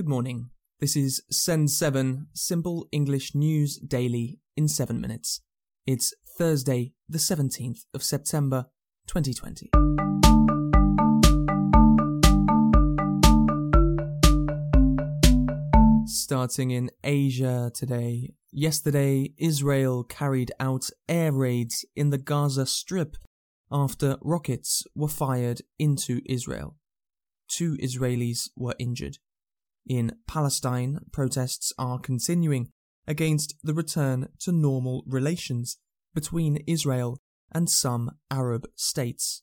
Good morning. This is Send 7 Simple English News Daily in 7 minutes. It's Thursday, the 17th of September, 2020. Starting in Asia today, yesterday Israel carried out air raids in the Gaza Strip after rockets were fired into Israel. Two Israelis were injured. In Palestine, protests are continuing against the return to normal relations between Israel and some Arab states.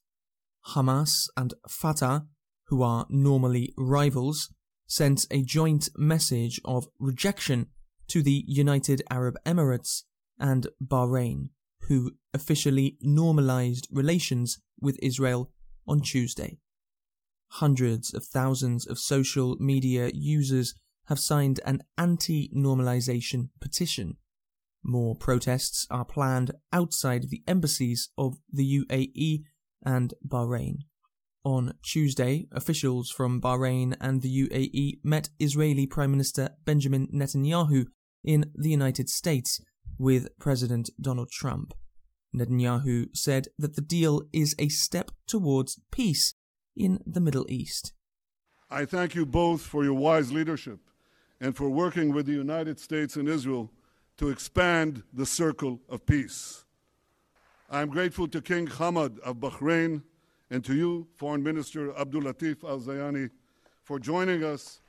Hamas and Fatah, who are normally rivals, sent a joint message of rejection to the United Arab Emirates and Bahrain, who officially normalized relations with Israel on Tuesday. Hundreds of thousands of social media users have signed an anti normalization petition. More protests are planned outside the embassies of the UAE and Bahrain. On Tuesday, officials from Bahrain and the UAE met Israeli Prime Minister Benjamin Netanyahu in the United States with President Donald Trump. Netanyahu said that the deal is a step towards peace in the Middle East. I thank you both for your wise leadership and for working with the United States and Israel to expand the circle of peace. I am grateful to King Hamad of Bahrain and to you, Foreign Minister Abdul Latif Al Zayani, for joining us,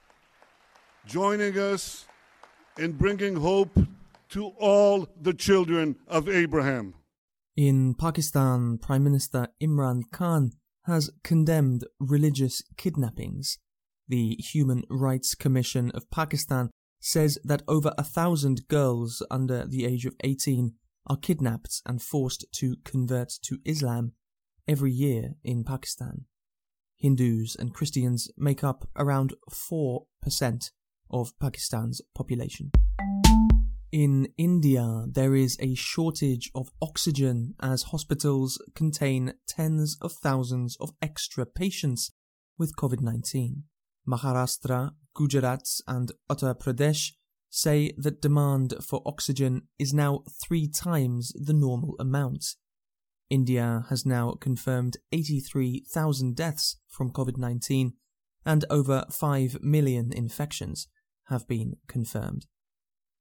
joining us in bringing hope to all the children of Abraham. In Pakistan, Prime Minister Imran Khan has condemned religious kidnappings. The Human Rights Commission of Pakistan says that over a thousand girls under the age of 18 are kidnapped and forced to convert to Islam every year in Pakistan. Hindus and Christians make up around 4% of Pakistan's population. In India, there is a shortage of oxygen as hospitals contain tens of thousands of extra patients with COVID 19. Maharashtra, Gujarat, and Uttar Pradesh say that demand for oxygen is now three times the normal amount. India has now confirmed 83,000 deaths from COVID 19 and over 5 million infections have been confirmed.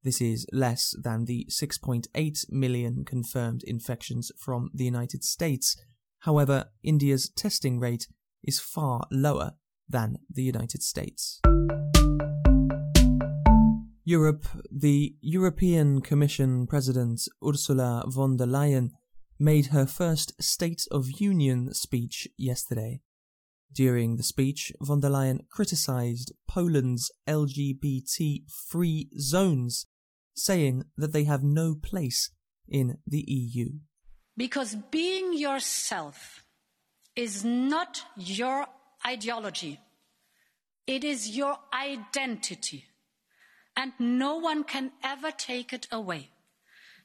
This is less than the 6.8 million confirmed infections from the United States. However, India's testing rate is far lower than the United States. Europe, the European Commission President Ursula von der Leyen made her first State of Union speech yesterday. During the speech, von der Leyen criticized Poland's LGBT free zones saying that they have no place in the EU. Because being yourself is not your ideology, it is your identity, and no one can ever take it away.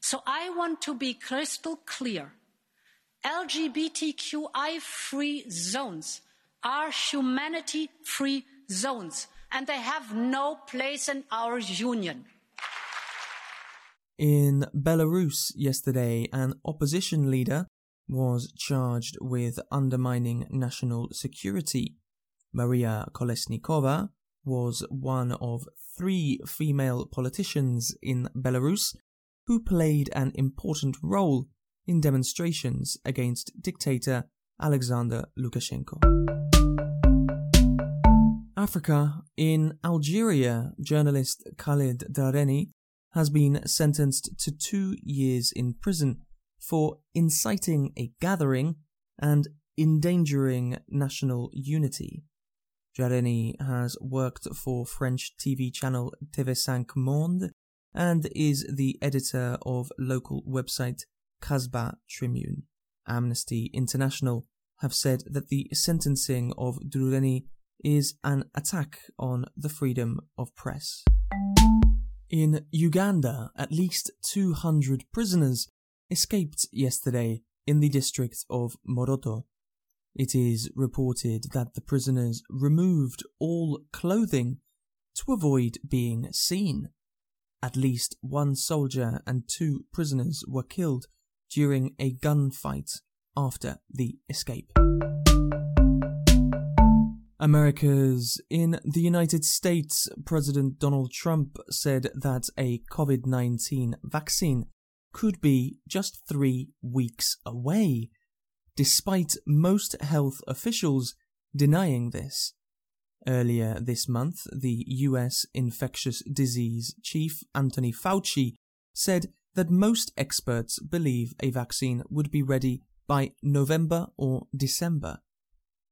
So I want to be crystal clear. LGBTQI free zones are humanity free zones, and they have no place in our union. In Belarus yesterday, an opposition leader was charged with undermining national security. Maria Kolesnikova was one of three female politicians in Belarus who played an important role in demonstrations against dictator Alexander Lukashenko. Africa, in Algeria, journalist Khalid Dareni has been sentenced to two years in prison for inciting a gathering and endangering national unity. Dareni has worked for French TV channel TV5 Monde and is the editor of local website Casbah Tribune. Amnesty International have said that the sentencing of Dareni is an attack on the freedom of press. In Uganda, at least 200 prisoners escaped yesterday in the district of Moroto. It is reported that the prisoners removed all clothing to avoid being seen. At least one soldier and two prisoners were killed during a gunfight after the escape. America's in the United States, President Donald Trump said that a COVID 19 vaccine could be just three weeks away, despite most health officials denying this. Earlier this month, the US infectious disease chief Anthony Fauci said that most experts believe a vaccine would be ready by November or December.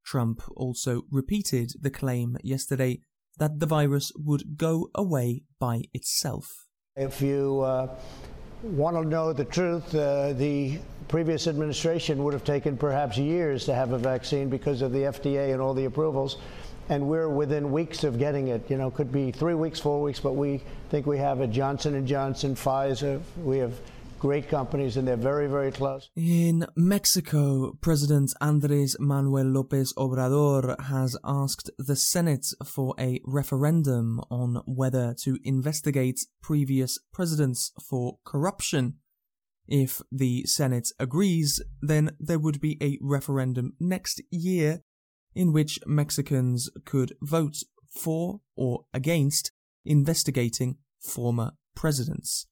Trump also repeated the claim yesterday that the virus would go away by itself. If you uh, want to know the truth, uh, the previous administration would have taken perhaps years to have a vaccine because of the FDA and all the approvals. And we're within weeks of getting it. You know, could be three weeks, four weeks, but we think we have a Johnson and Johnson, Pfizer. We have great companies and they're very, very close. In Mexico, President Andres Manuel Lopez Obrador has asked the Senate for a referendum on whether to investigate previous presidents for corruption. If the Senate agrees, then there would be a referendum next year in which Mexicans could vote for or against investigating former presidents.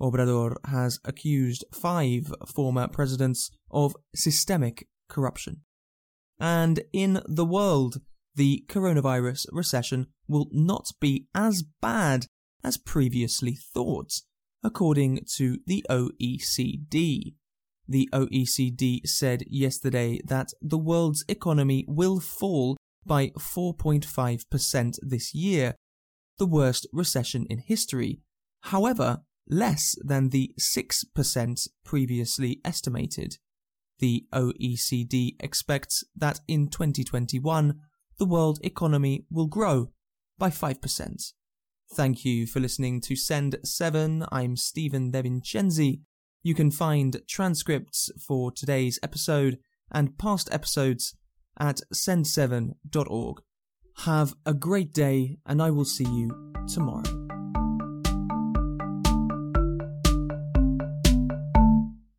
Obrador has accused five former presidents of systemic corruption. And in the world, the coronavirus recession will not be as bad as previously thought, according to the OECD. The OECD said yesterday that the world's economy will fall by 4.5% this year, the worst recession in history. However, less than the 6% previously estimated. The OECD expects that in 2021, the world economy will grow by 5%. Thank you for listening to Send 7. I'm Stephen DeVincenzi. You can find transcripts for today's episode and past episodes at send7.org. Have a great day, and I will see you tomorrow.